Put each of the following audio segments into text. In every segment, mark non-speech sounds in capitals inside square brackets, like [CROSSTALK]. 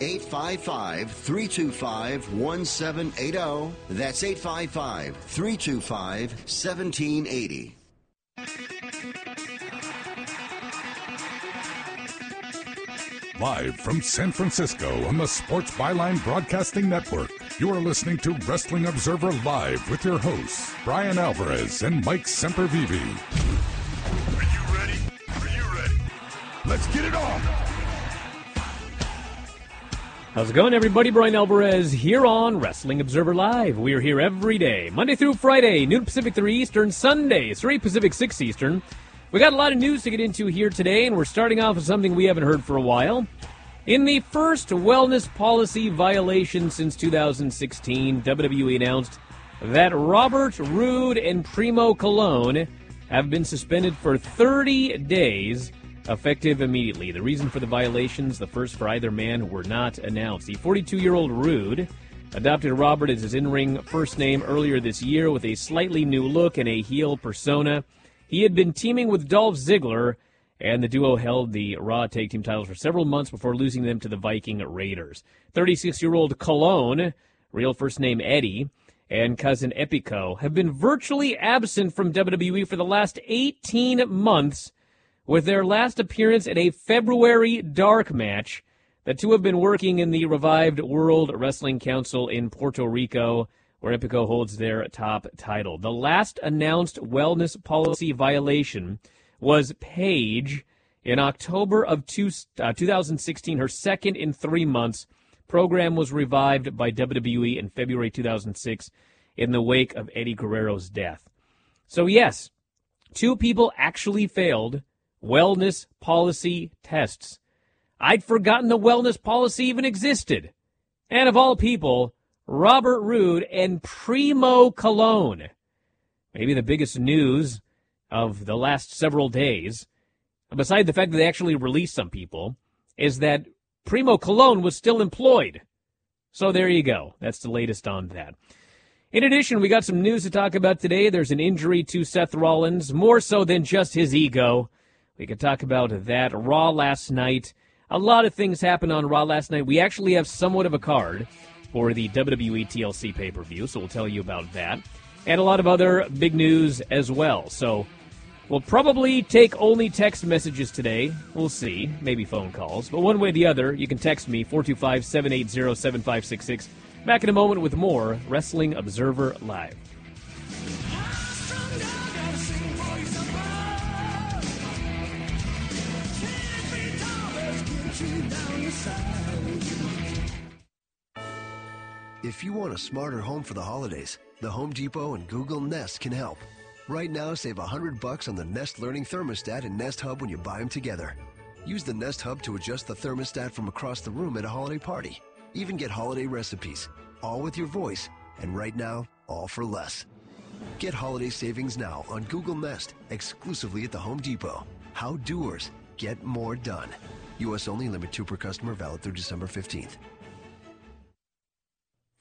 855 325 1780. That's 855 325 1780. Live from San Francisco on the Sports Byline Broadcasting Network, you are listening to Wrestling Observer Live with your hosts, Bryan Alvarez and Mike Sempervive. Are you ready? Are you ready? Let's get it on! How's it going, everybody? Bryan Alvarez here on Wrestling Observer Live. We are here every day, Monday through Friday, noon Pacific 3 Eastern, Sunday, 3 Pacific 6 Eastern. We got a lot of news to get into here today, and we're starting off with something we haven't heard for a while. In the first wellness policy violation since 2016, WWE announced that Robert Roode and Primo Colón have been suspended for 30 days, effective immediately. The reason for the violations, the first for either man, were not announced. The 42 year old Roode adopted Robert as his in ring first name earlier this year with a slightly new look and a heel persona. He had been teaming with Dolph Ziggler, and the duo held the Raw Tag Team titles for several months before losing them to the Viking Raiders. 36 year old Colón, real first name Eddie, and cousin Epico have been virtually absent from WWE for the last 18 months, with their last appearance at a February dark match. The two have been working in the revived World Wrestling Council in Puerto Rico where Epico holds their top title. The last announced wellness policy violation was Paige in October of two, uh, 2016, her second in three months. Program was revived by WWE in February 2006 in the wake of Eddie Guerrero's death. So, yes, two people actually failed wellness policy tests. I'd forgotten the wellness policy even existed. And of all people, Robert Roode and Primo Colón. Maybe the biggest news of the last several days, beside the fact that they actually released some people, is that Primo Colón was still employed. So there you go. That's the latest on that. In addition, we got some news to talk about today. There's an injury to Seth Rollins, more so than just his ego. We could talk about that. Raw last night. A lot of things happened on Raw last night. We actually have somewhat of a card for the WWE TLC pay per view, so we'll tell you about that. And a lot of other big news as well. So we'll probably take only text messages today. We'll see. Maybe phone calls. But one way or the other, you can text me 425 780 7566. Back in a moment with more Wrestling Observer Live. If you want a smarter home for the holidays, the Home Depot and Google Nest can help. Right now, save 100 bucks on the Nest Learning Thermostat and Nest Hub when you buy them together. Use the Nest Hub to adjust the thermostat from across the room at a holiday party. Even get holiday recipes, all with your voice, and right now, all for less. Get holiday savings now on Google Nest, exclusively at the Home Depot. How doers get more done. U.S. only limit two per customer valid through December 15th.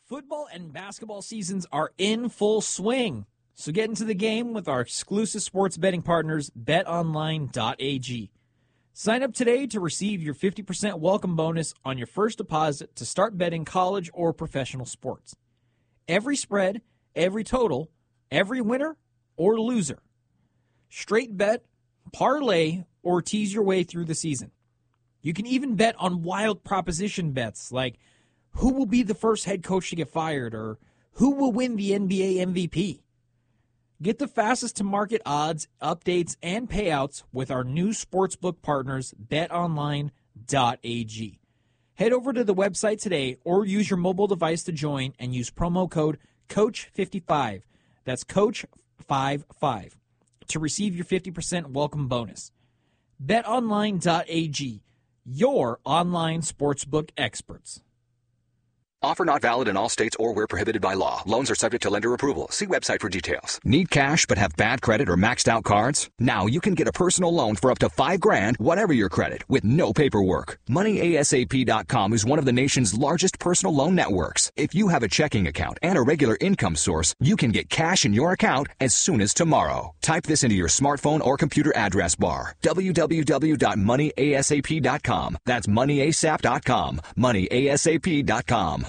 Football and basketball seasons are in full swing. So get into the game with our exclusive sports betting partners, betonline.ag. Sign up today to receive your 50% welcome bonus on your first deposit to start betting college or professional sports. Every spread, every total, every winner or loser. Straight bet, parlay, or tease your way through the season. You can even bet on wild proposition bets like who will be the first head coach to get fired or who will win the NBA MVP. Get the fastest to market odds, updates, and payouts with our new sportsbook partners, betonline.ag. Head over to the website today or use your mobile device to join and use promo code COACH55. That's COACH55 to receive your 50% welcome bonus. BetOnline.ag, your online sportsbook experts. Offer not valid in all states or where prohibited by law. Loans are subject to lender approval. See website for details. Need cash but have bad credit or maxed out cards? Now you can get a personal loan for up to five grand, whatever your credit, with no paperwork. MoneyASAP.com is one of the nation's largest personal loan networks. If you have a checking account and a regular income source, you can get cash in your account as soon as tomorrow. Type this into your smartphone or computer address bar. www.moneyasap.com. That's moneyasap.com. Moneyasap.com.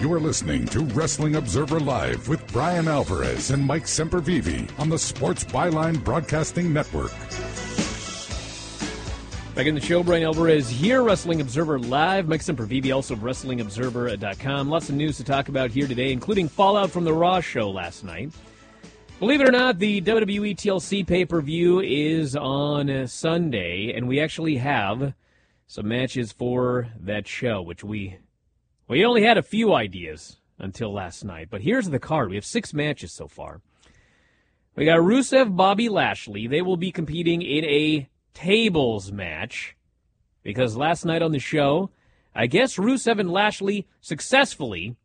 You are listening to Wrestling Observer Live with Bryan Alvarez and Mike Sempervive on the Sports Byline Broadcasting Network. Back in the show, Bryan Alvarez here, Wrestling Observer Live. Mike Sempervive, also of WrestlingObserver.com. Lots of news to talk about here today, including fallout from the Raw show last night. Believe it or not, the WWE TLC pay per view is on Sunday, and we actually have some matches for that show, which we we only had a few ideas until last night. But here's the card: we have six matches so far. We got Rusev, Bobby Lashley. They will be competing in a tables match because last night on the show, I guess Rusev and Lashley successfully.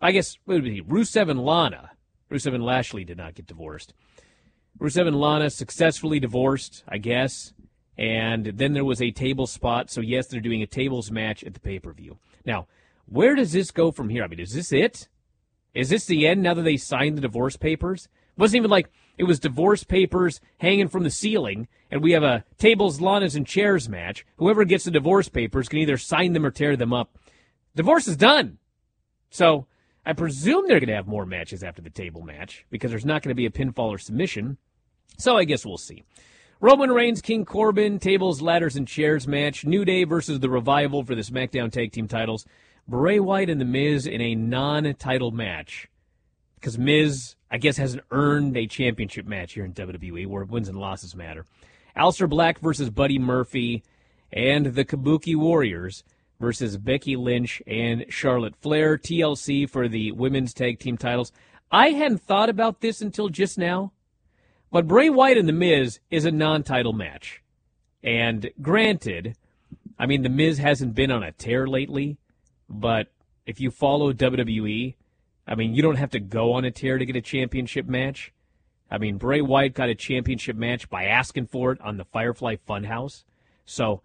I guess it would be Rusev and Lana Rusev and Lashley did not get divorced. Rusev and Lana successfully divorced, I guess. And then there was a table spot. So, yes, they're doing a tables match at the pay per view. Now, where does this go from here? I mean, is this it? Is this the end now that they signed the divorce papers? It wasn't even like it was divorce papers hanging from the ceiling, and we have a tables, lanas, and chairs match. Whoever gets the divorce papers can either sign them or tear them up. Divorce is done. So, I presume they're going to have more matches after the table match because there's not going to be a pinfall or submission. So I guess we'll see. Roman Reigns, King Corbin, tables, ladders, and chairs match. New Day versus the Revival for the SmackDown Tag Team titles. Bray Wyatt and The Miz in a non-title match. Because Miz, I guess, hasn't earned a championship match here in WWE where wins and losses matter. Aleister Black versus Buddy Murphy and the Kabuki Warriors versus Becky Lynch and Charlotte Flair. TLC for the women's tag team titles. I hadn't thought about this until just now, but Bray Wyatt and The Miz is a non title match. And granted, I mean, The Miz hasn't been on a tear lately, but if you follow WWE, I mean, you don't have to go on a tear to get a championship match. I mean, Bray Wyatt got a championship match by asking for it on the Firefly Funhouse. So,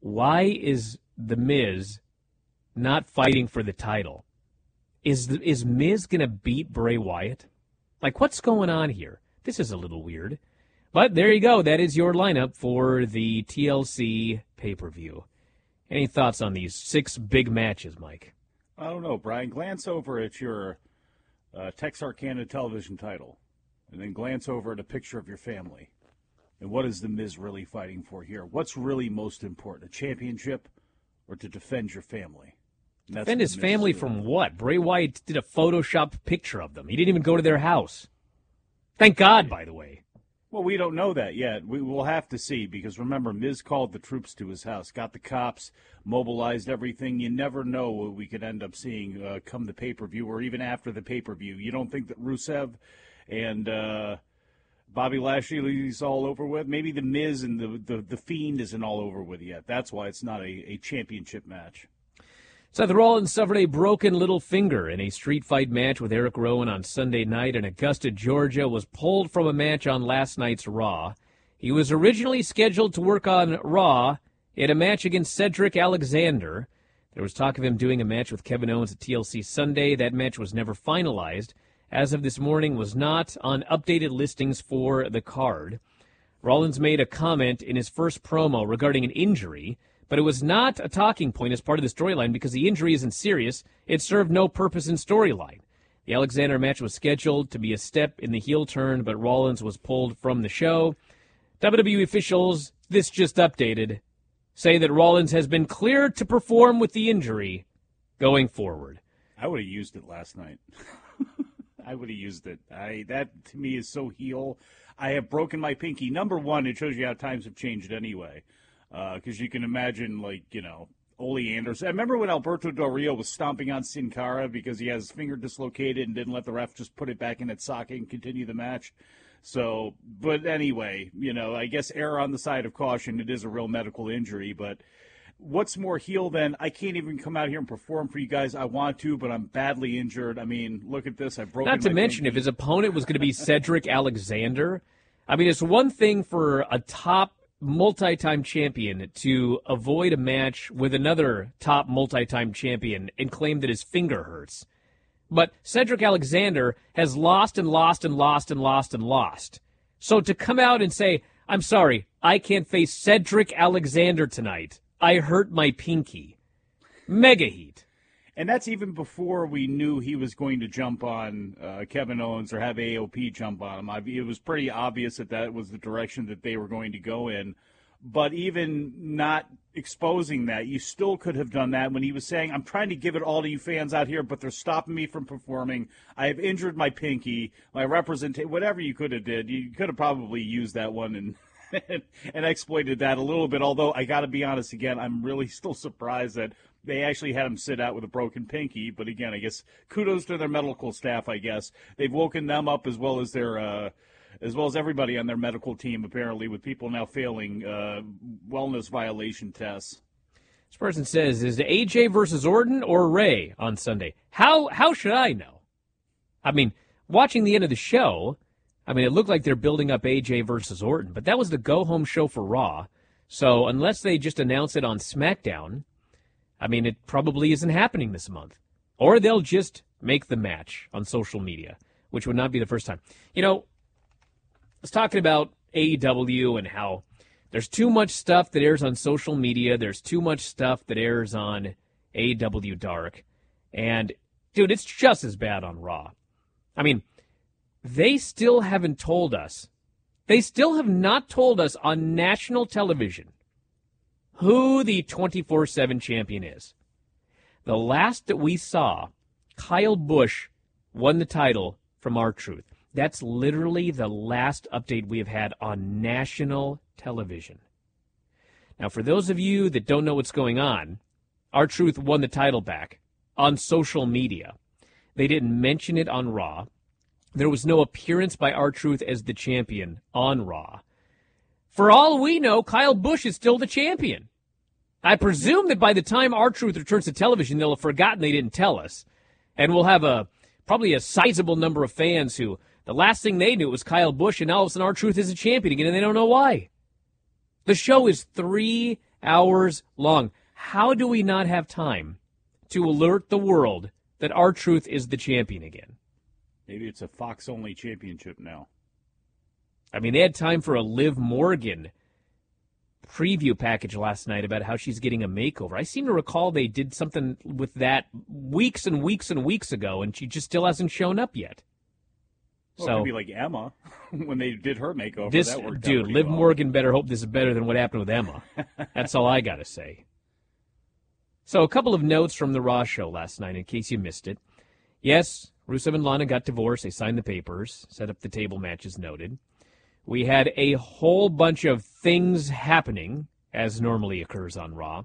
why is the Miz not fighting for the title. Is is Miz to beat Bray Wyatt? Like, what's going on here? This is a little weird. But there you go. That is your lineup for the TLC pay per view. Any thoughts on these six big matches, Mike? I don't know, Bryan. Glance over at your uh, Texarkana television title, and then glance over at a picture of your family. And what is the Miz really fighting for here? What's really most important? A championship or to defend your family. Defend his family from what? Bray Wyatt did a Photoshop picture of them. He didn't even go to their house. Thank God, by the way. Well, we don't know that yet. We will have to see because remember, Miz called the troops to his house, got the cops, mobilized everything. You never know what we could end up seeing uh, come the pay per view or even after the pay per view. You don't think that Rusev and uh, Bobby Lashley's all over with. Maybe the Miz and the the, the Fiend isn't all over with yet. That's why it's not a, a championship match. Seth Rollins suffered a broken little finger in a street fight match with Eric Rowan on Sunday night in Augusta, Georgia. Was pulled from a match on last night's Raw. He was originally scheduled to work on Raw in a match against Cedric Alexander. There was talk of him doing a match with Kevin Owens at TLC Sunday. That match was never finalized. As of this morning, was not on updated listings for the card. Rollins made a comment in his first promo regarding an injury, but it was not a talking point as part of the storyline because the injury isn't serious. It served no purpose in storyline. The Alexander match was scheduled to be a step in the heel turn, but Rollins was pulled from the show. WWE officials, this just updated, say that Rollins has been cleared to perform with the injury going forward. I would have used it last night. [LAUGHS] I would have used it. I that to me is so heel. I have broken my pinky. Number one, it shows you how times have changed anyway, because uh, you can imagine like you know Ole Anderson. I remember when Alberto Del Rio was stomping on Sin Cara because he has his finger dislocated and didn't let the ref just put it back in its socket and continue the match. So, but anyway, you know, I guess err on the side of caution. It is a real medical injury, but what's more heel than I can't even come out here and perform for you guys. I want to, but I'm badly injured. I mean, look at this. I broke. Not to mention, if his opponent was going to be Cedric Alexander, I mean, it's one thing for a top multi-time champion to avoid a match with another top multi-time champion and claim that his finger hurts. But Cedric Alexander has lost and lost and lost and lost and lost. So to come out and say, I'm sorry, I can't face Cedric Alexander tonight. I hurt my pinky. Mega heat. And that's even before we knew he was going to jump on uh, Kevin Owens or have AOP jump on him. I, it was pretty obvious that that was the direction that they were going to go in. But even not exposing that, you still could have done that when he was saying, I'm trying to give it all to you fans out here, but they're stopping me from performing. I have injured my pinky, my representation, whatever you could have did. You could have probably used that one and [LAUGHS] and exploited that a little bit. Although I got to be honest again, I'm really [LAUGHS] still surprised that they actually had him sit out with a broken pinky. But again, I guess kudos to their medical staff. I guess they've woken them up as well as their. Uh, as well as everybody on their medical team, apparently, with people now failing uh, wellness violation tests. This person says, "Is it AJ versus Orton or Rey on Sunday? How how should I know? I mean, watching the end of the show, I mean, it looked like they're building up AJ versus Orton, but that was the go home show for Raw. So unless they just announce it on SmackDown, I mean, it probably isn't happening this month. Or they'll just make the match on social media, which would not be the first time. You know, I was talking about AEW and how there's too much stuff that airs on social media. There's too much stuff that airs on AEW Dark. And, dude, it's just as bad on Raw. I mean, they still haven't told us. They still have not told us on national television who the 24 7 champion is. The last that we saw, Kyle Busch won the title from R-Truth. That's literally the last update we have had on national television. Now, for those of you that don't know what's going on, R-Truth won the title back on social media. They didn't mention it on Raw. There was no appearance by R-Truth as the champion on Raw. For all we know, Kyle Busch is still the champion. I presume that by the time R-Truth returns to television, they'll have forgotten they didn't tell us. And we'll have a probably a sizable number of fans who the last thing they knew was Kyle Busch, and now all of a sudden R-Truth is a champion again, and they don't know why. The show is three hours long. How do we not have time to alert the world that R-Truth is the champion again? Maybe it's a Fox only championship now. I mean, they had time for a Liv Morgan preview package last night about how she's getting a makeover. I seem to recall they did something with that weeks and weeks and weeks ago, and she just still hasn't shown up yet. Well, so it could be like Emma [LAUGHS] when they did her makeover. This dude, Liv well. Morgan better hope this is better than what happened with Emma. That's all I got to say. So a couple of notes from the Raw show last night, in case you missed it. Yes, Rusev and Lana got divorced. They signed the papers, set up the table matches noted. We had a whole bunch of things happening, as normally occurs on Raw,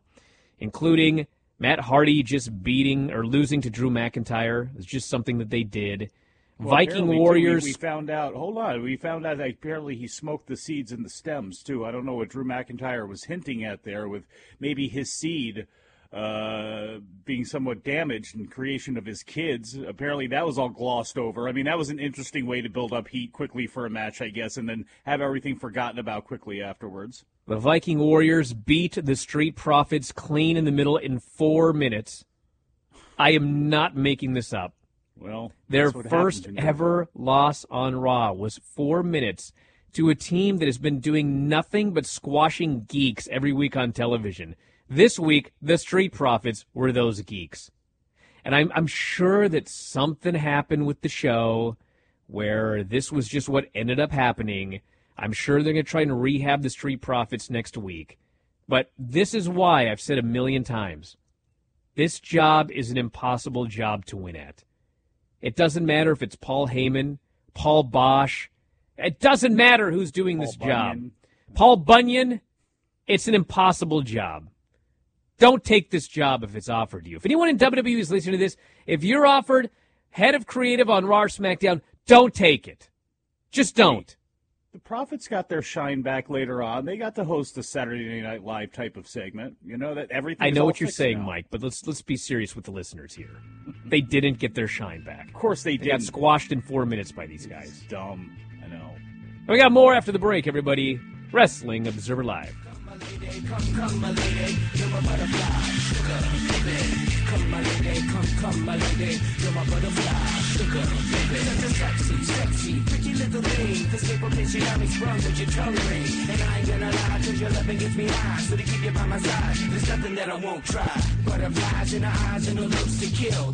including Matt Hardy just beating or losing to Drew McIntyre. It's just something that they did. Well, Viking apparently, too, we- Warriors. we, found out. Hold on. We found out that apparently he smoked the seeds and the stems too. I don't know what Drew McIntyre was hinting at there, with maybe his seed uh, being somewhat damaged in creation of his kids. Apparently, that was all glossed over. I mean, that was an interesting way to build up heat quickly for a match, I guess, and then have everything forgotten about quickly afterwards. The Viking Warriors beat the Street Profits clean in the middle in four minutes. I am not making this up. Well, Their that's what happens first ever loss on Raw was four minutes to a team that has been doing nothing but squashing geeks every week on television. This week, the Street Profits were those geeks. And I'm, I'm sure that something happened with the show where this was just what ended up happening. I'm sure they're going to try and rehab the Street Profits next week. But this is why I've said a million times this job is an impossible job to win at. It doesn't matter if it's Paul Heyman, Paul Bosch. It doesn't matter who's doing this Paul job. Paul Bunyan, it's an impossible job. Don't take this job if it's offered to you. If anyone in WWE is listening to this, if you're offered head of creative on Raw SmackDown, don't take it. Just don't. The Profits got their shine back later on. They got to host a Saturday Night Live type of segment. You know that everything. I know what you're saying, now. Mike, but let's let's be serious with the listeners here. They didn't get their shine back. Of course they, They got did. squashed in four minutes by these guys. Dumb. I know. And we got more after the break, everybody. Wrestling Observer Live. Come, come, my lady, you're my butterfly, sugar, baby. Come, my lady, come, come, my lady, you're my butterfly, sugar, baby. Such a sexy, sexy, pretty little thing. This paper bitch, you got me sprung with your tongue ring. And I ain't gonna lie, cause your loving gets me high. So to keep you by my side, there's nothing that I won't try. Butterflies in her eyes and her lips to kill.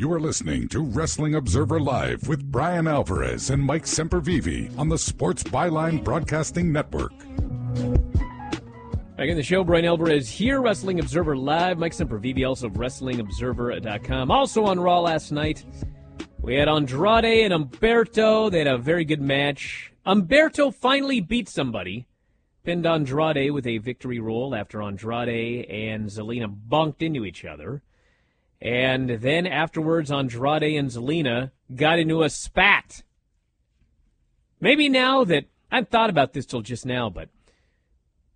You are listening to Wrestling Observer Live with Bryan Alvarez and Mike Sempervive on the Sports Byline Broadcasting Network. Back in the show, Bryan Alvarez here, Wrestling Observer Live. Mike Sempervive, also of WrestlingObserver.com. Also on Raw last night, we had Andrade and Humberto. They had a very good match. Humberto finally beat somebody. Pinned Andrade with a victory roll after Andrade and Zelina bunked into each other. And then afterwards, Andrade and Zelina got into a spat. Maybe now that I've thought about this till just now, but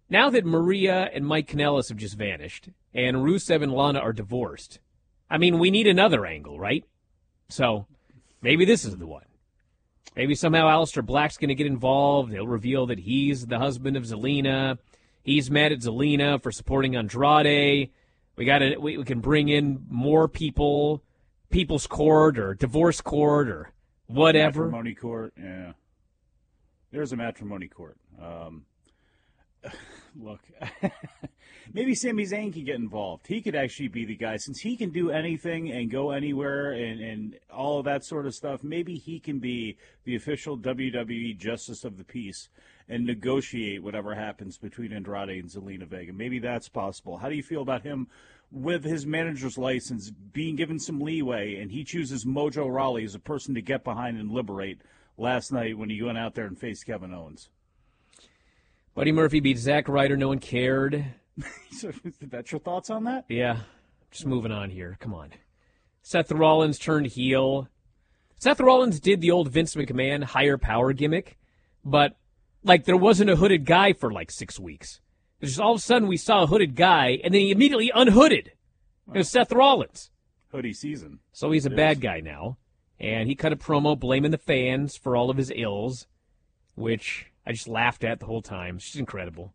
now that Maria and Mike Kanellis have just vanished and Rusev and Lana are divorced, I mean, we need another angle, right? So maybe this is the one. Maybe somehow Aleister Black's going to get involved. He'll reveal that he's the husband of Zelina. He's mad at Zelina for supporting Andrade. We got to we, we can bring in more people, people's court or divorce court or whatever. Matrimony court, yeah. There's a matrimony court. Um, [LAUGHS] look, [LAUGHS] maybe Sami Zayn can get involved. He could actually be the guy since he can do anything and go anywhere and, and all of that sort of stuff. Maybe he can be the official WWE Justice of the Peace and negotiate whatever happens between Andrade and Zelina Vega. Maybe that's possible. How do you feel about him with his manager's license being given some leeway and he chooses Mojo Rawley as a person to get behind and liberate last night when he went out there and faced Kevin Owens? Buddy Murphy beat Zack Ryder. No one cared. [LAUGHS] so, that's your thoughts on that? Yeah. Just moving on here. Come on. Seth Rollins turned heel. Seth Rollins did the old Vince McMahon higher power gimmick, but like there wasn't a hooded guy for like six weeks. Just all of a sudden we saw a hooded guy, and then he immediately unhooded. It was Seth Rollins. Hoodie season. So he's a It bad is. guy now, and he cut a promo blaming the fans for all of his ills, which I just laughed at the whole time. She's incredible.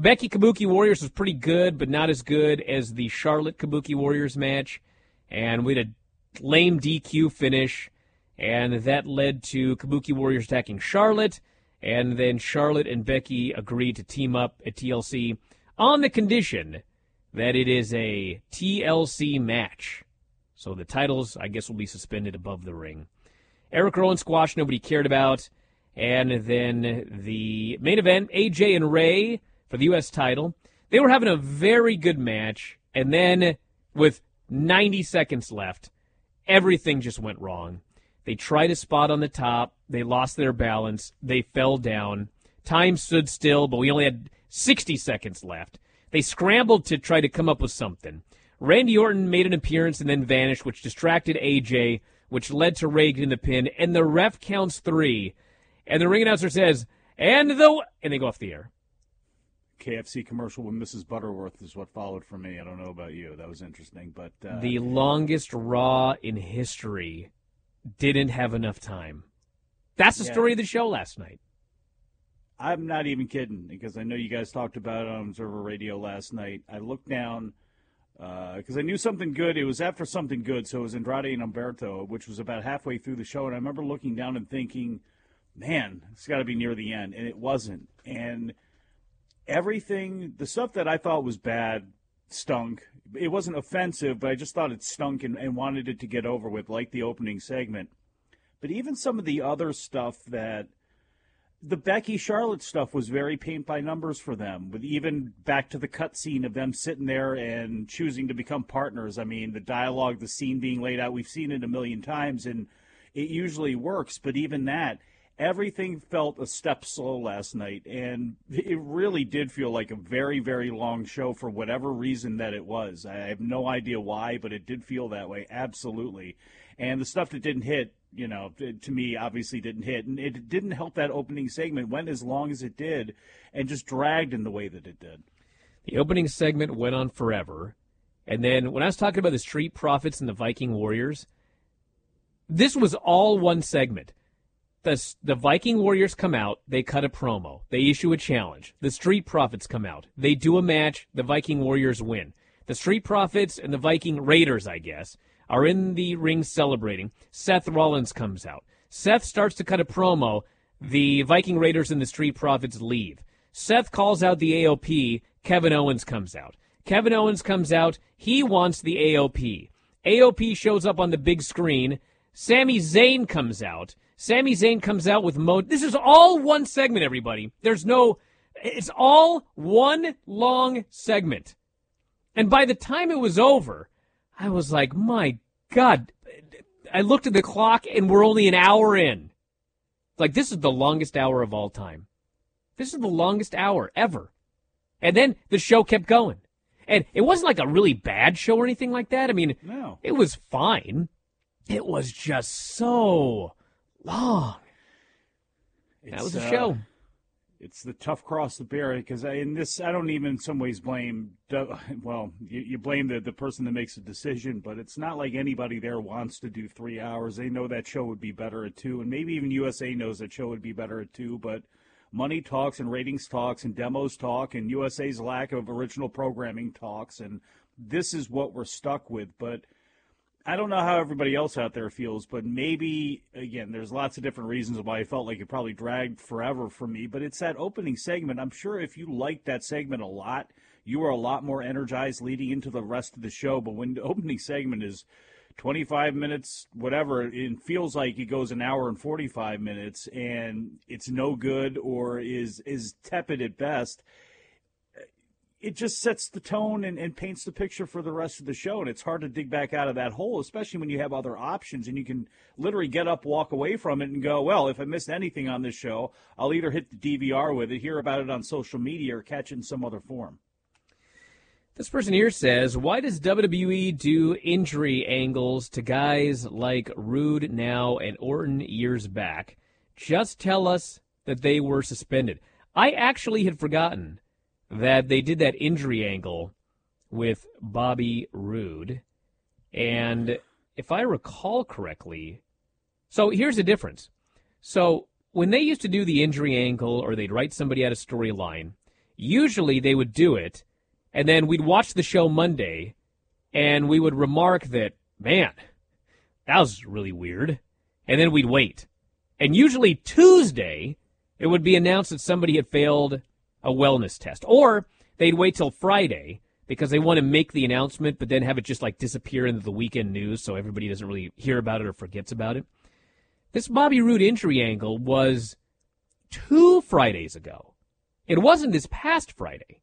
Becky Kabuki Warriors was pretty good, but not as good as the Charlotte Kabuki Warriors match. And we had a lame DQ finish, and that led to Kabuki Warriors attacking Charlotte. And then Charlotte and Becky agreed to team up at TLC on the condition that it is a TLC match. So the titles, I guess, will be suspended above the ring. Eric Rowan squash, nobody cared about. And then the main event, AJ and Rey for the U.S. title. They were having a very good match. And then with 90 seconds left, everything just went wrong. They tried a spot on the top. They lost their balance. They fell down. Time stood still, but we only had 60 seconds left. They scrambled to try to come up with something. Randy Orton made an appearance and then vanished, which distracted AJ, which led to Rey getting the pin. And the ref counts three. And the ring announcer says, and the. And they go off the air. KFC commercial with Mrs. Butterworth is what followed for me. I don't know about you. That was interesting, but uh, the longest Raw in history didn't have enough time. That's the Yeah. story of the show last night. I'm not even kidding because I know you guys talked about it on Observer Radio last night. I looked down because I knew something good. It was after something good, so it was Andrade and Humberto, which was about halfway through the show, and I remember looking down and thinking, "Man, it's got to be near the end," and it wasn't. And everything, the stuff that I thought was bad, stunk. It wasn't offensive, but I just thought it stunk and, and wanted it to get over with, like the opening segment. But even some of the other stuff that the Becky Charlotte stuff was very paint by numbers for them. With even back to the cutscene of them sitting there and choosing to become partners. I mean, the dialogue, the scene being laid out, we've seen it a million times, and it usually works. But even that, everything felt a step slow last night, and it really did feel like a very, very long show for whatever reason that it was. I have no idea why, but it did feel that way, absolutely. And the stuff that didn't hit, you know, to me, obviously didn't hit, and it didn't help that opening segment went as long as it did, and just dragged in the way that it did. The opening segment went on forever. And then when I was talking about the Street Profits and the Viking Warriors, this was all one segment. The, the Viking Warriors come out, they cut a promo, they issue a challenge. The Street Profits come out, they do a match, the Viking Warriors win. The Street Profits and the Viking Raiders, I guess, are in the ring celebrating. Seth Rollins comes out. Seth starts to cut a promo. The Viking Raiders and the Street Profits leave. Seth calls out the AOP. Kevin Owens comes out. Kevin Owens comes out. He wants the AOP. AOP shows up on the big screen. Sami Zayn comes out. Sami Zayn comes out with mode. This is all one segment, everybody. There's no. It's all one long segment. And by the time it was over, I was like, my God. I looked at the clock and we're only an hour in. Like, this is the longest hour of all time. This is the longest hour ever. And then the show kept going. And it wasn't like a really bad show or anything like that. I mean, No. it was fine. It was just so long. That was a uh, show. It's the tough cross to bear because I, in this, I don't even in some ways blame. [LAUGHS] Well, you, you blame the the person that makes the decision, but it's not like anybody there wants to do three hours. They know that show would be better at two, and maybe even USA knows that show would be better at two. But money talks and ratings talks and demos talk, and USA's lack of original programming talks, and this is what we're stuck with. But I don't know how everybody else out there feels, but maybe again, there's lots of different reasons why I felt like it probably dragged forever for me. But it's that opening segment. I'm sure if you liked that segment a lot, you were a lot more energized leading into the rest of the show. But when the [LAUGHS] opening segment is 25 minutes, whatever, it feels like it goes an hour and 45 minutes, and it's no good or is is tepid at best it just sets the tone and, and paints the picture for the rest of the show. And it's hard to dig back out of that hole, especially when you have other options and you can literally get up, walk away from it, and go, well, if I missed anything on this show, I'll either hit the DVR with it, hear about it on social media, or catch it in some other form. This person here says, Why does WWE do injury angles to guys like Roode now and Orton years back? Just tell us that they were suspended. I actually had forgotten that they did that injury angle with Bobby Roode. And if I recall correctly, so here's the difference. So when they used to do the injury angle or they'd write somebody out a storyline, usually they would do it, and then we'd watch the show Monday, and we would remark that, man, that was really weird. And then we'd wait. And usually Tuesday, it would be announced that somebody had failed a wellness test. Or they'd wait till Friday because they want to make the announcement, but then have it just like disappear into the weekend news so everybody doesn't really hear about it or forgets about it. This Bobby Roode injury angle was two Fridays ago. It wasn't this past Friday.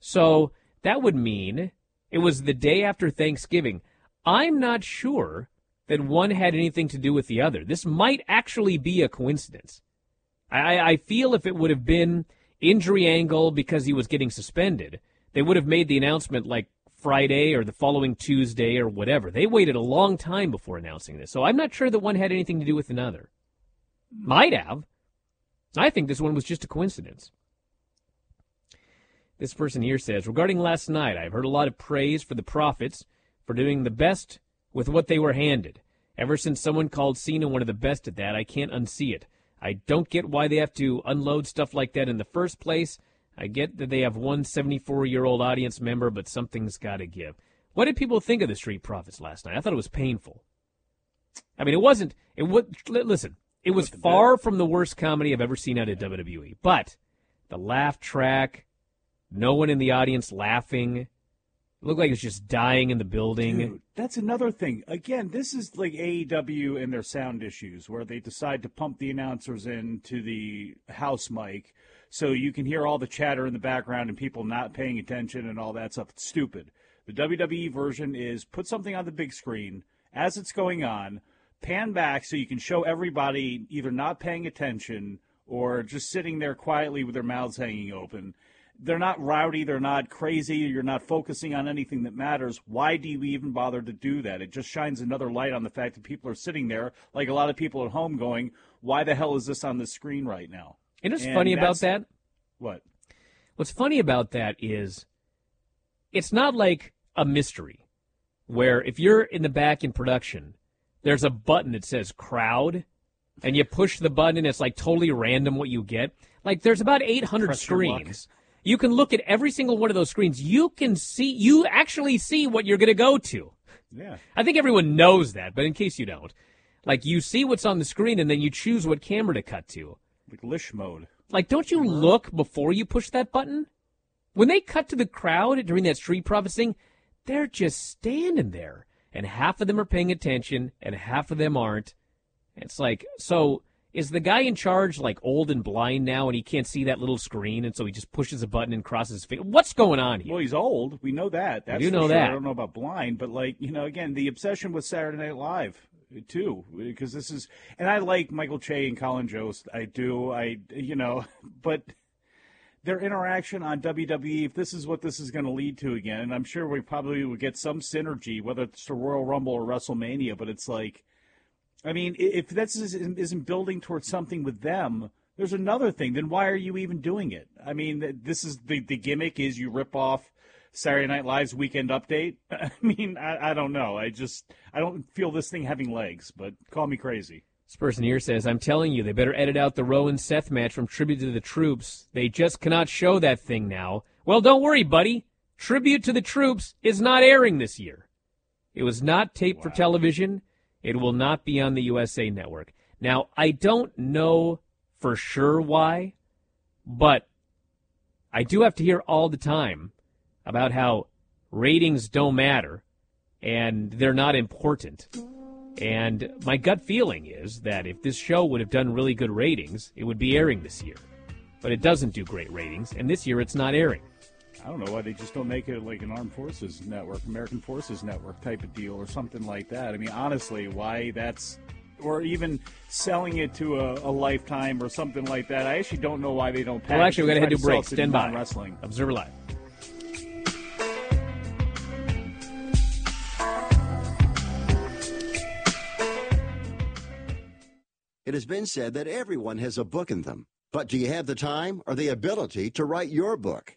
So that would mean it was the day after Thanksgiving. I'm not sure that one had anything to do with the other. This might actually be a coincidence. I, I feel if it would have been injury angle because he was getting suspended, they would have made the announcement like Friday or the following Tuesday or whatever. They waited a long time before announcing this. So I'm not sure that one had anything to do with another. Might have. I think this one was just a coincidence. This person here says Regarding last night, I've heard a lot of praise for the Profits for doing the best with what they were handed. Ever since someone called Cena one of the best at that, I can't unsee it. I don't get why they have to unload stuff like that in the first place. I get that they have one 74 year old audience member, but something's got to give. What did people think of the Street Profits last night? I thought it was painful. I mean, it wasn't. It was. Listen, it was far from the worst comedy I've ever seen out of WWE. But the laugh track, no one in the audience laughing, looked like it was just dying in the building. Dude, that's another thing. Again, this is like AEW and their sound issues, where they decide to pump the announcers into the house mic so you can hear all the chatter in the background and people not paying attention and all that stuff. It's stupid. The WWE version is put something on the big screen as it's going on, pan back so you can show everybody either not paying attention or just sitting there quietly with their mouths hanging open they're not rowdy, they're not crazy, you're not focusing on anything that matters. Why do you even bother to do that? It just shines another light on the fact that people are sitting there, like a lot of people at home, going, Why the hell is this on the screen right now? You know what's funny about that? What? What's funny about that is it's not like a mystery where if you're in the back in production, there's a button that says crowd and you push the button and it's like totally random what you get. Like there's about 800 Press your luck. screens. You can look at every single one of those screens. You can see, you actually see what you're going to go to. Yeah. I think everyone knows that, but in case you don't, like you see what's on the screen and then you choose what camera to cut to. Like Lish mode. Like, don't you uh-huh. look before you push that button? When they cut to the crowd during that Street Profits thing, they're just standing there. and half of them are paying attention, and half of them aren't. It's like, so is the guy in charge like old and blind now, and he can't see that little screen, and so he just pushes a button and crosses his finger? What's going on here? Well, he's old. We know that. That's for know sure. that. I don't know about blind, but like you know, again, the obsession with Saturday Night Live too, because this is, and I like Michael Che and Colin Jost. I do. I you know, [LAUGHS] but their interaction on WWE, if this is what this is going to lead to again, and I'm sure we probably will get some synergy, whether it's the Royal Rumble or WrestleMania, but it's like, I mean, if this is, isn't building towards something with them, there's another thing. Then why are you even doing it? I mean, this is the, the gimmick is you rip off Saturday Night Live's Weekend Update. [LAUGHS] I mean, I, I don't know. I just, I don't feel this thing having legs, but call me crazy. This person here says, I'm telling you, they better edit out the Rowan Seth match from Tribute to the Troops. They just cannot show that thing now. Well, don't worry, buddy. Tribute to the Troops is not airing this year. It was not taped for television. It will not be on the USA Network. Now, I don't know for sure why, but I do have to hear all the time about how ratings don't matter and they're not important. And my gut feeling is that if this show would have done really good ratings, it would be airing this year. But it doesn't do great ratings, and this year it's not airing. I don't know why they just don't make it like an armed forces network, American Forces Network type of deal or something like that. I mean, honestly, why that's or even selling it to a, a lifetime or something like that. I actually don't know why they don't. Well, actually, we're going to head to break. Stand Stand by. Wrestling. Observer Live. It has been said that everyone has a book in them. But do you have the time or the ability to write your book?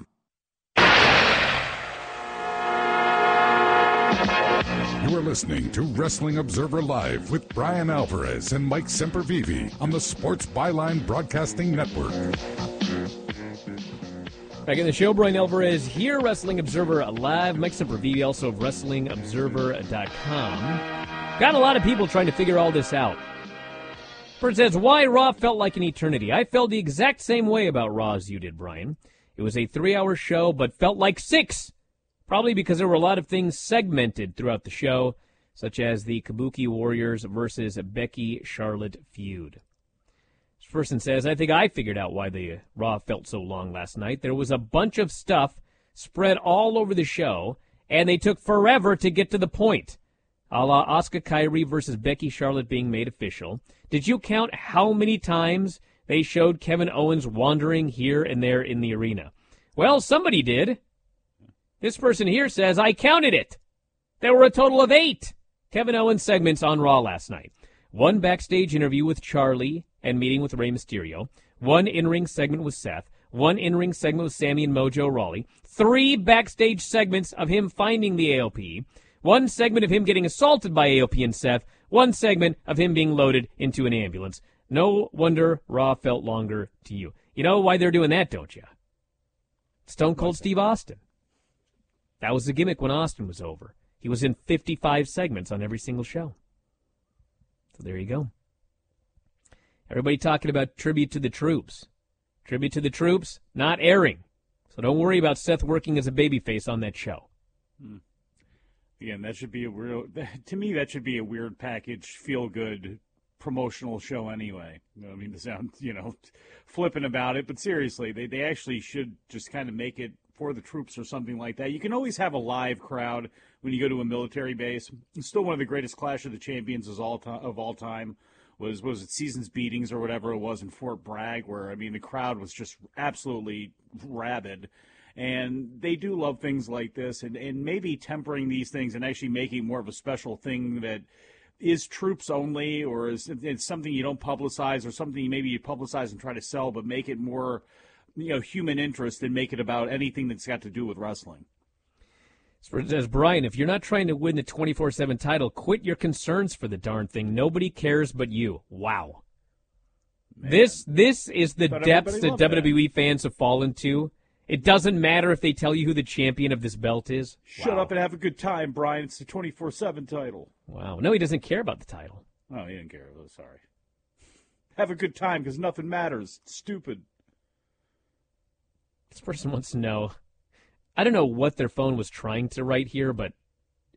listening to Wrestling Observer Live with Bryan Alvarez and Mike Sempervive on the Sports Byline Broadcasting Network. Back in the show, Bryan Alvarez here, Wrestling Observer Live. Mike Sempervive, also of WrestlingObserver.com. Got a lot of people trying to figure all this out. First says, why Raw felt like an eternity. I felt the exact same way about Raw as you did, Bryan. It was a three hour show, but felt like six. Probably because there were a lot of things segmented throughout the show, such as the Kabuki Warriors versus Becky Charlotte feud. This person says, I think I figured out why the Raw felt so long last night. There was a bunch of stuff spread all over the show, and they took forever to get to the point. A la Asuka Kairi versus Becky Charlotte being made official. Did you count how many times they showed Kevin Owens wandering here and there in the arena? Well, somebody did. This person here says, I counted it. There were a total of eight Kevin Owens segments on Raw last night. One backstage interview with Charly and meeting with Rey Mysterio. One in-ring segment with Seth. One in-ring segment with Sammy and Mojo Rawley. Three backstage segments of him finding the AOP. One segment of him getting assaulted by AOP and Seth. One segment of him being loaded into an ambulance. No wonder Raw felt longer to you. You know why they're doing that, don't you? Stone Cold Steve Austin. That was the gimmick when Austin was over. He was in 55 segments on every single show. So there you go. Everybody talking about tribute to the troops. Tribute to the troops, not airing. So don't worry about Seth working as a babyface on that show. Hmm. Again, that should be a real. [LAUGHS] To me, that should be a weird package, feel good promotional show anyway. I mean, to sound you know [LAUGHS] flippant about it, but seriously, they they actually should just kind of make it for the troops or something like that. You can always have a live crowd when you go to a military base. It's still one of the greatest Clash of the Champions of all time. Of all time was was it seasons beatings or whatever it was in Fort Bragg, where I mean the crowd was just absolutely rabid. And they do love things like this, and, and maybe tempering these things and actually making more of a special thing that is troops only, or is it's something you don't publicize, or something maybe you publicize and try to sell, but make it more, you know, human interest and make it about anything that's got to do with wrestling. Says Bryan, if you're not trying to win the 24 7 title, quit your concerns for the darn thing. Nobody cares but you. Wow. Man. This this is the depths that WWE that. fans have fallen to. It doesn't matter if they tell you who the champion of this belt is. Shut wow. up and have a good time, Bryan. It's the 24 7 title. Wow. No, he doesn't care about the title. Oh, he didn't care. Oh, sorry. Have a good time because nothing matters. It's stupid. This person wants to know I don't know what their phone was trying to write here, but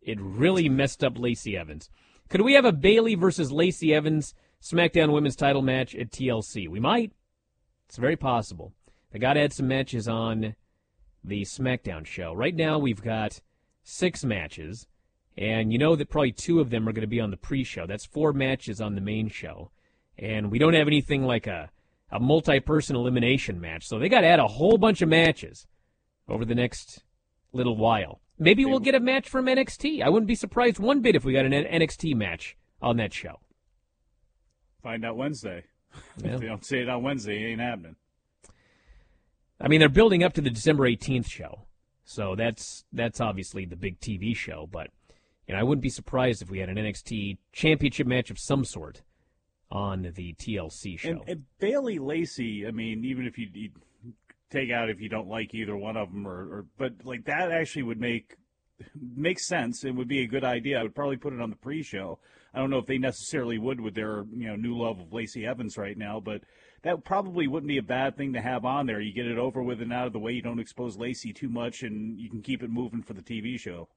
it really messed up Lacey Evans. Could we have a Bayley versus Lacey Evans SmackDown Women's Title match at TLC? We might. It's very possible. They got to add some matches on the SmackDown show. Right now, we've got six matches, and you know that probably two of them are going to be on the pre-show. That's four matches on the main show, and we don't have anything like a a multi-person elimination match. So they got to add a whole bunch of matches over the next little while. Maybe we'll get a match from NXT. I wouldn't be surprised one bit if we got an NXT match on that show. Find out Wednesday. Yeah. if they don't say it on Wednesday, it ain't happening. I mean, they're building up to the December 18th show. So that's that's obviously the big TV show, but you know, I wouldn't be surprised if we had an NXT championship match of some sort on the TLC show. And, and Bayley Lacey, I mean, even if you, you take out if you don't like either one of them, or, or but like that actually would make makes sense. It would be a good idea. I would probably put it on the pre-show. I don't know if they necessarily would with their you know new love of Lacey Evans right now, but that probably wouldn't be a bad thing to have on there. You get it over with and out of the way. You don't expose Lacey too much, and you can keep it moving for the TV show.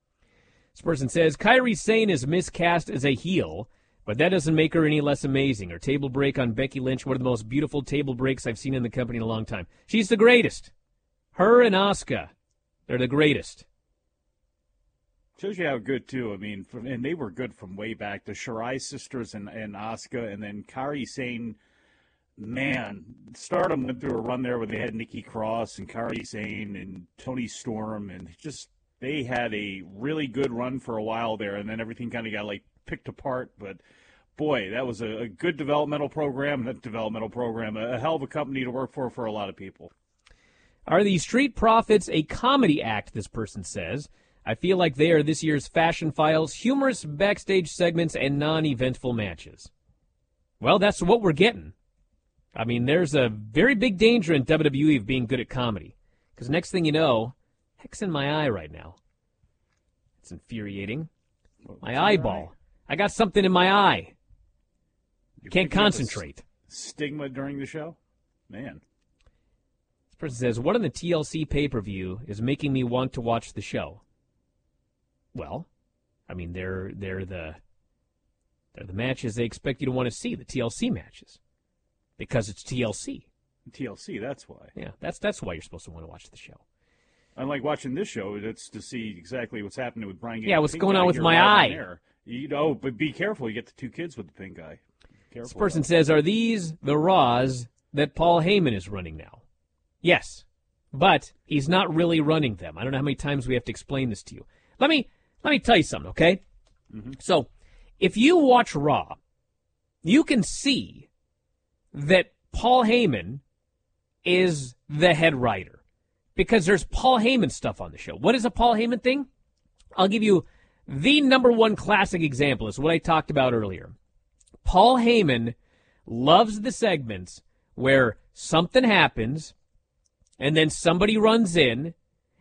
This person says Kairi Sane is miscast as a heel. But that doesn't make her any less amazing. Her table break on Becky Lynch, one of the most beautiful table breaks I've seen in the company in a long time. She's the greatest. Her and Asuka, they're the greatest. Shows you how good too. I mean, from, and they were good from way back. The Shirai sisters and and Asuka, and then Kairi Sane. Man, Stardom went through a run there where they had Nikki Cross and Kairi Sane and Toni Storm, and just they had a really good run for a while there, and then everything kind of got like picked apart. But boy, that was a, a good developmental program. That developmental program, a, a hell of a company to work for for a lot of people. Are the Street Profits a comedy act? This person says. I feel like they are this year's fashion files, humorous backstage segments, and non eventful matches. Well, that's what we're getting. I mean, there's a very big danger in WWE of being good at comedy. Because next thing you know, heck's in my eye right now. It's infuriating. My eyeball. I got something in my eye. You Can't think you have a s- concentrate. Stigma during the show? Man. This person says, What on the TLC pay per view is making me want to watch the show? Well, I mean, they're, they're, the, they're the matches they expect you to want to see, the TLC matches. Because it's TLC. TLC, that's why. Yeah, that's, that's why you're supposed to want to watch the show. Unlike watching this show, it's to see exactly what's happening with Bryan. Yeah, what's going on with my eye. You know, but be careful. You get the two kids with the pink eye. Careful. This person says, Are these the Raws that Paul Heyman is running now? Yes, but he's not really running them. I don't know how many times we have to explain this to you. Let me let me tell you something, okay? Mm-hmm. So, if you watch Raw, you can see that Paul Heyman is the head writer because there's Paul Heyman stuff on the show. What is a Paul Heyman thing? I'll give you the number one classic example is what I talked about earlier. Paul Heyman loves the segments where something happens and then somebody runs in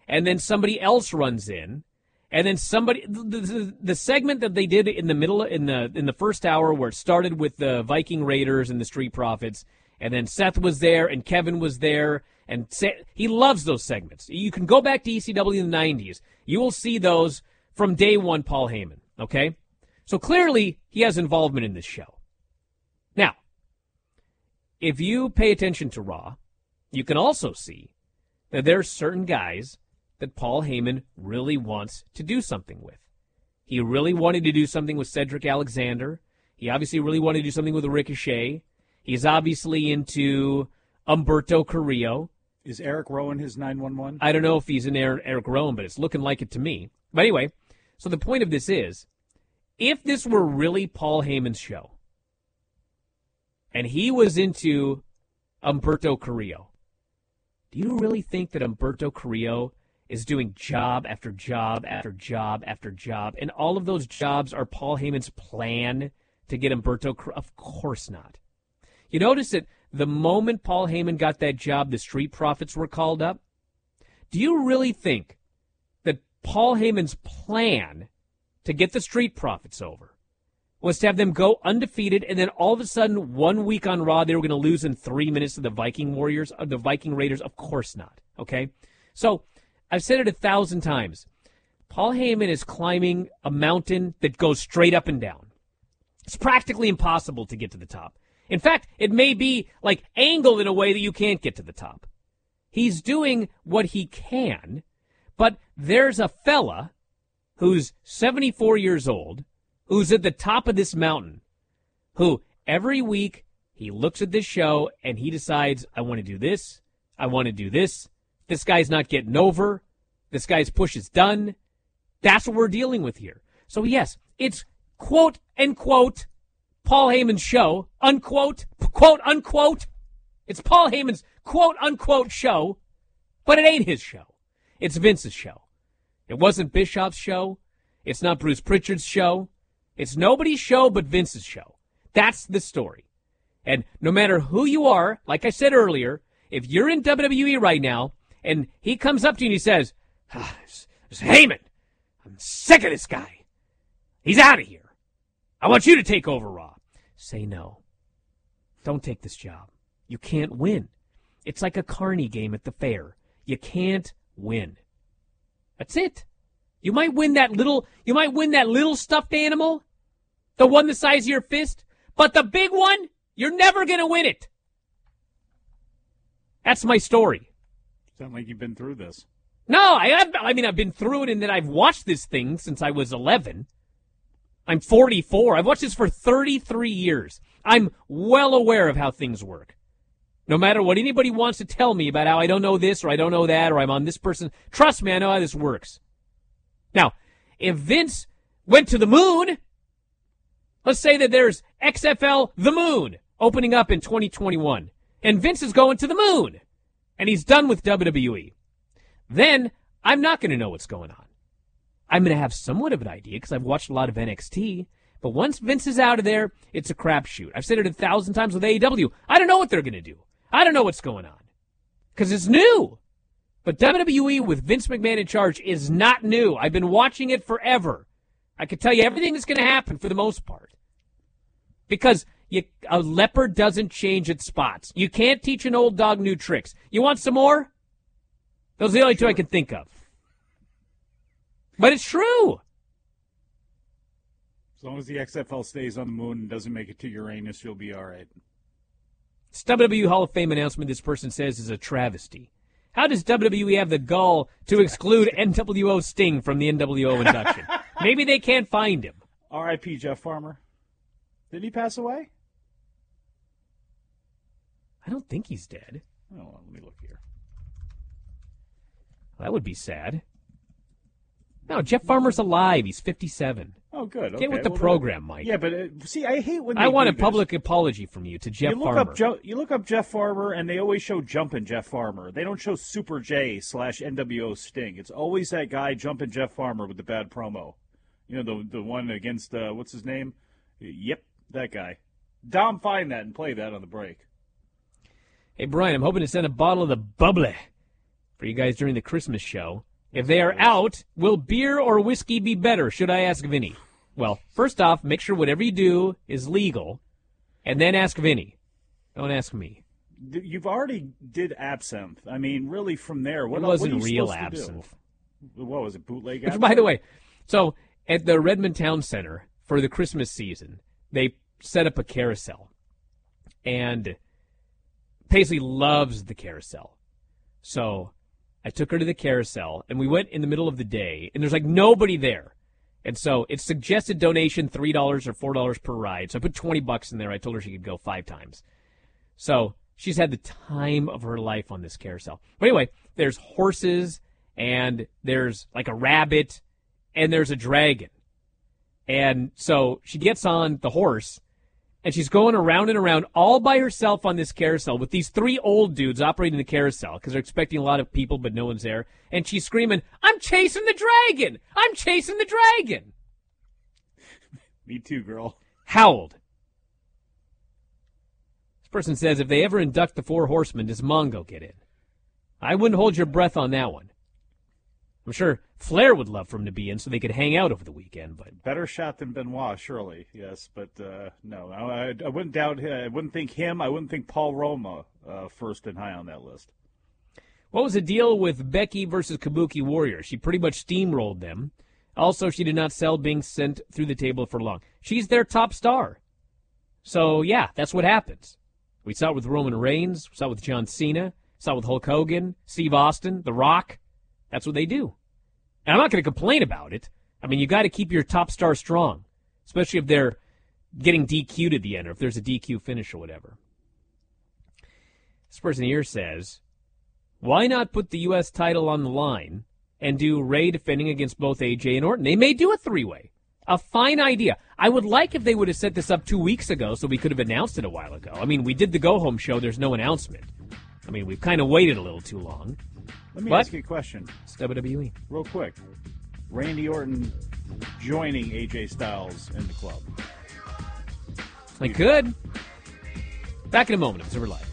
and then somebody else runs in and then somebody the, the, the segment that they did in the middle in the in the first hour where it started with the Viking Raiders and the Street Profits and then Seth was there and Kevin was there and he loves those segments. You can go back to ECW in the 90s. You will see those from day 1 Paul Heyman, okay? So clearly he has involvement in this show. Now, if you pay attention to Raw, you can also see that there are certain guys that Paul Heyman really wants to do something with. He really wanted to do something with Cedric Alexander. He obviously really wanted to do something with Ricochet. He's obviously into Humberto Carrillo. Is Eric Rowan his 911? I don't know if he's in Eric, Eric Rowan, but it's looking like it to me. But anyway, so the point of this is if this were really Paul Heyman's show and he was into Humberto Carrillo, do you really think that Humberto Carrillo is doing job after job after job after job, and all of those jobs are Paul Heyman's plan to get Humberto? Car- Of course not. You notice that the moment Paul Heyman got that job, the Street Profits were called up. Do you really think Paul Heyman's plan to get the Street Profits over was to have them go undefeated, and then all of a sudden, one week on Raw, they were going to lose in three minutes to the Viking Warriors, or the Viking Raiders? Of course not. Okay, so I've said it a thousand times. Paul Heyman is climbing a mountain that goes straight up and down. It's practically impossible to get to the top. In fact, it may be like angled in a way that you can't get to the top. He's doing what he can, but there's a fella who's 74 years old, who's at the top of this mountain, who every week he looks at this show and he decides, I want to do this, I want to do this. This guy's not getting over. This guy's push is done. That's what we're dealing with here. So, yes, it's quote unquote Paul Heyman's show, unquote, quote unquote. It's Paul Heyman's quote unquote show, but it ain't his show. It's Vince's show. It wasn't Bischoff's show. It's not Bruce Pritchard's show. It's nobody's show but Vince's show. That's the story. And no matter who you are, like I said earlier, if you're in WWE right now and he comes up to you and he says, ah, this, this Heyman, I'm sick of this guy. He's out of here. I want you to take over Raw. Say no. Don't take this job. You can't win. It's like a carny game at the fair. You can't win. That's it. You might win that little you might win that little stuffed animal, the one the size of your fist, but the big one, you're never going to win it. That's my story. Sound like you've been through this. No, I have, I mean I've been through it in that I've watched this thing since I was 11. I'm 44. I've watched this for 33 years. I'm well aware of how things work. No matter what anybody wants to tell me about how I don't know this or I don't know that or I'm on this person, trust me, I know how this works. Now, if Vince went to the moon, let's say that there's XFL The Moon opening up in 2021, and Vince is going to the moon, and he's done with WWE, then I'm not going to know what's going on. I'm going to have somewhat of an idea because I've watched a lot of NXT. But once Vince is out of there, it's a crapshoot. I've said it a thousand times with AEW. I don't know what they're going to do. I don't know what's going on because it's new. But WWE with Vince McMahon in charge is not new. I've been watching it forever. I can tell you everything that's going to happen for the most part. Because you, a leopard doesn't change its spots. You can't teach an old dog new tricks. You want some more? Those are the only two I can think of. But it's true. As long as the XFL stays on the moon and doesn't make it to Uranus, you'll be all right. This WWE Hall of Fame announcement this person says is a travesty. How does WWE have the gall to exclude NWO Sting from the NWO induction? [LAUGHS] Maybe they can't find him. R.I.P. Jeff Farmer. Did he pass away? I don't think he's dead. Oh, let me look here. That would be sad. No, Jeff Farmer's alive. He's 57. Oh, good. Get okay. with the Well, program, Mike. Yeah, but uh, see, I hate when I want a this. public apology from you to Jeff you look Farmer. up Jo- you look up Jeff Farmer, and they always show Jumpin' Jeff Farmer. They don't show Super J slash NWO Sting. It's always that guy Jumpin' Jeff Farmer with the bad promo. You know the the one against uh, what's his name? Yep, that guy. Dom, find that and play that on the break. Hey, Bryan, I'm hoping to send a bottle of the bubbly for you guys during the Christmas show. If they are out, will beer or whiskey be better? Should I ask Vinny? Well, first off, make sure whatever you do is legal, and then ask Vinny. Don't ask me. You've already did absinthe. I mean, really, from there, what It wasn't you real supposed to do? absinthe. What was it? Bootleg Which, by the way, so at the Redmond Town Center for the Christmas season, they set up a carousel, and Paisley loves the carousel. So I took her to the carousel, and we went in the middle of the day, and there's like nobody there. And so it's suggested donation three dollars or four dollars per ride. So I put twenty bucks in there. I told her she could go five times. So she's had the time of her life on this carousel. But anyway, there's horses and there's like a rabbit and there's a dragon. And so she gets on the horse and she's going around and around all by herself on this carousel with these three old dudes operating the carousel because they're expecting a lot of people, but no one's there. And she's screaming, I'm chasing the dragon! I'm chasing the dragon! [LAUGHS] Me too, girl. Howled. This person says if they ever induct the four horsemen, does Mongo get in? I wouldn't hold your breath on that one. I'm sure Flair would love for him to be in so they could hang out over the weekend, but Better shot than Benoit, surely. Yes, but uh, no, I, I wouldn't doubt. I wouldn't think him. I wouldn't think Paul Roma uh, first and high on that list. What was the deal with Becky versus Kabuki Warrior? She pretty much steamrolled them. Also, she did not sell being sent through the table for long. She's their top star. So, yeah, that's what happens. We saw it with Roman Reigns, we saw it with John Cena, We saw it with Hulk Hogan, Steve Austin, The Rock. That's what they do. And I'm not going to complain about it. I mean, you got to keep your top star strong, especially if they're getting DQ'd at the end or if there's a DQ finish or whatever. This person here says, why not put the U.S. title on the line and do Rey defending against both AJ and Orton? They may do a three way. A fine idea. I would like if they would have set this up two weeks ago so we could have announced it a while ago. I mean, we did the go home show, there's no announcement. I mean, we've kind of waited a little too long. Let me But- ask you a question, It's WWE. real quick. Randy Orton joining AJ Styles in the club. I could. Back in a moment, Observer Live.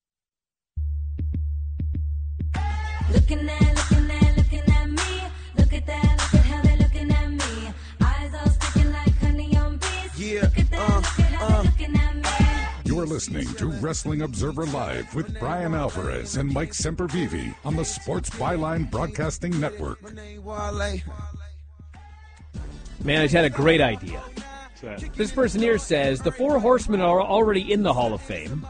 Looking at, looking at, looking at me. Look at that, look at how they're looking at me. Eyes all sticking like honey on bees. Yeah, Look at that, uh, look at how they're uh. looking at me. You're listening to Wrestling Observer Live with Bryan Alvarez and Mike Sempervive on the Sports Byline Broadcasting Network. Man, I just had a great idea. This person here says the four horsemen are already in the Hall of Fame.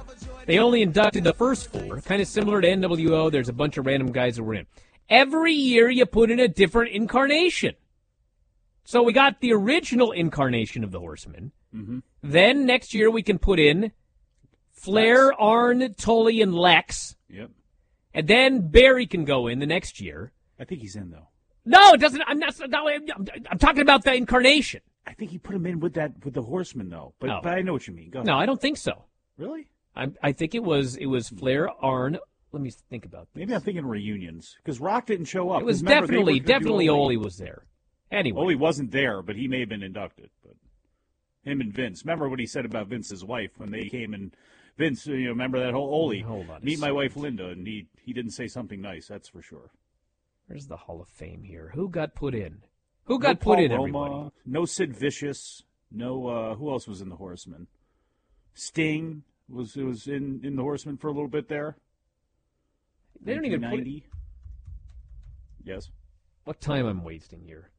They only inducted the first four, kind of similar to NWO. There's a bunch of random guys that were in. Every year you put in a different incarnation. So we got the original incarnation of the horsemen. Mm-hmm. Then next year we can put in Flair, Arn, Tully, and Lex. Yep. And then Barry can go in the next year. I think he's in though. No, it doesn't. I'm not. No, I'm, I'm talking about the incarnation. I think he put him in with that with the horsemen though. But No. but I know what you mean. Go ahead. No, I don't think so. Really? I, I think it was it was Flair, Arn. Let me think about this. Maybe I'm thinking reunions because Rock didn't show up. It was remember, definitely were gonna do definitely Ole. Was there. Anyway, Ole wasn't there, but he may have been inducted. But him and Vince. Remember what he said about Vince's wife when they came and Vince. You know, remember that whole Ole. Hold on Meet my second. wife Linda, and he he didn't say something nice. That's for sure. Where's the Hall of Fame here? Who got put in? Who No got Paul put in? Roma, Everybody. No Sid Vicious. No. uh Who else was in the Horsemen? Sting was it was in in the Horsemen for a little bit there. They don't even put. 1990. Yes. What time I'm wasting here?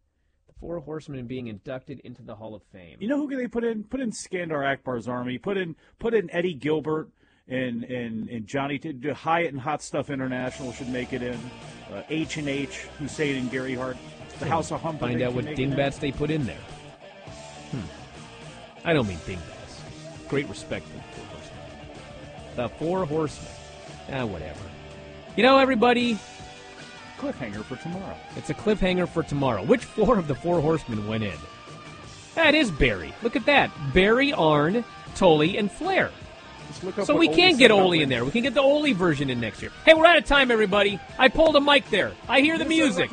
The Four Horsemen being inducted into the Hall of Fame. You know who can they put in? Put in Skandar Akbar's army. Put in put in Eddie Gilbert and and, and Johnny T- Hyatt and Hot Stuff International should make it in. Uh, H and H, Hussein and Gary Hart. The House of Hump. Find out what make it in. dingbats they put in there. Hmm. I don't mean dingbats. Great respect for the Four Horsemen. The Four Horsemen. Ah, whatever. You know, everybody, Cliffhanger for tomorrow. it's a cliffhanger for tomorrow. Which four of the Four Horsemen went in? That is Barry. Look at that. Barry, Arn, Tully, and Flair. So we can get Ole in there. We can get the Ole version in next year. Hey, we're out of time, everybody. I pulled a mic there. I hear the music.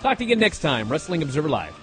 Talk to you again next time. Wrestling Observer Live.